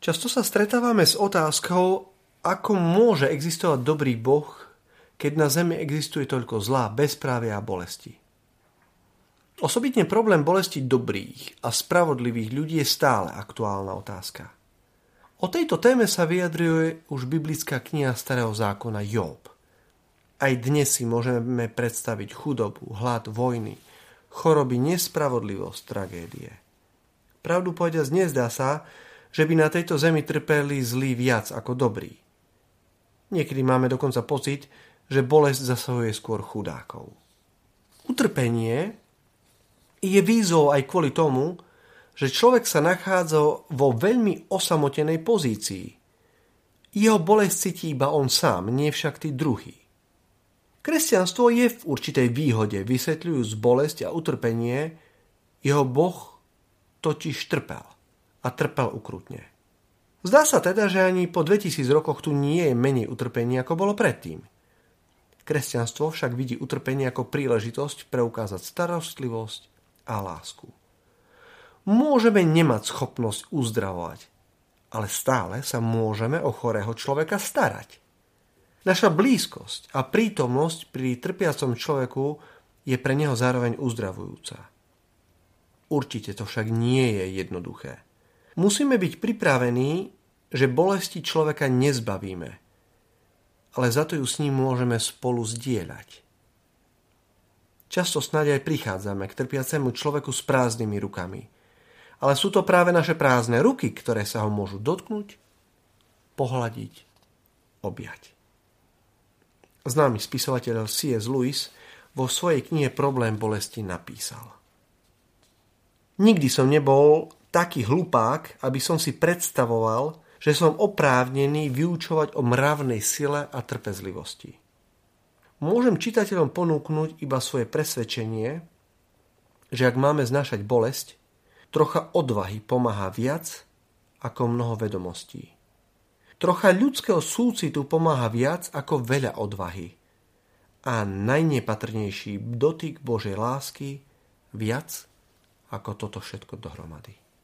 Často sa stretávame s otázkou, ako môže existovať dobrý Boh, keď na Zemi existuje toľko zlá, bezprávia a bolesti. Osobitne problém bolesti dobrých a spravodlivých ľudí je stále aktuálna otázka. O tejto téme sa vyjadruje už biblická kniha Starého zákona Job. Aj dnes si môžeme predstaviť chudobu, hlad, vojny, choroby, nespravodlivosť, tragédie. Pravdu povediac, nezdá sa, že by na tejto zemi trpeli zlí viac ako dobrí. Niekedy máme dokonca pocit, že bolesť zasahuje skôr chudákov. Utrpenie je výzvou aj kvôli tomu, že človek sa nachádza vo veľmi osamotenej pozícii. Jeho bolesť cíti iba on sám, nie však tí druhí. Kresťanstvo je v určitej výhode, vysvetľujúc bolesť a utrpenie, jeho Boh totiž trpel a trpel ukrutne. Zdá sa teda, že ani po 2000 rokoch tu nie je menej utrpenia, ako bolo predtým. Kresťanstvo však vidí utrpenie ako príležitosť preukázať starostlivosť a lásku. Môžeme nemať schopnosť uzdravovať, ale stále sa môžeme o chorého človeka starať. Naša blízkosť a prítomnosť pri trpiacom človeku je pre neho zároveň uzdravujúca. Určite to však nie je jednoduché. Musíme byť pripravení, že bolesti človeka nezbavíme, ale za to ju s ním môžeme spolu zdieľať. Často snáď aj prichádzame k trpiacemu človeku s prázdnymi rukami. Ale sú to práve naše prázdne ruky, ktoré sa ho môžu dotknúť, pohľadiť, objať. Známy spisovateľ C.S. Lewis vo svojej knihe Problém bolesti napísal. Nikdy som nebol taký hlupák, aby som si predstavoval, že som oprávnený vyučovať o mravnej sile a trpezlivosti. Môžem čitateľom ponúknuť iba svoje presvedčenie, že ak máme znašať bolesť, trocha odvahy pomáha viac ako mnoho vedomostí. Trocha ľudského súcitu pomáha viac ako veľa odvahy. A najnepatrnejší dotyk Božej lásky viac ako toto všetko dohromady.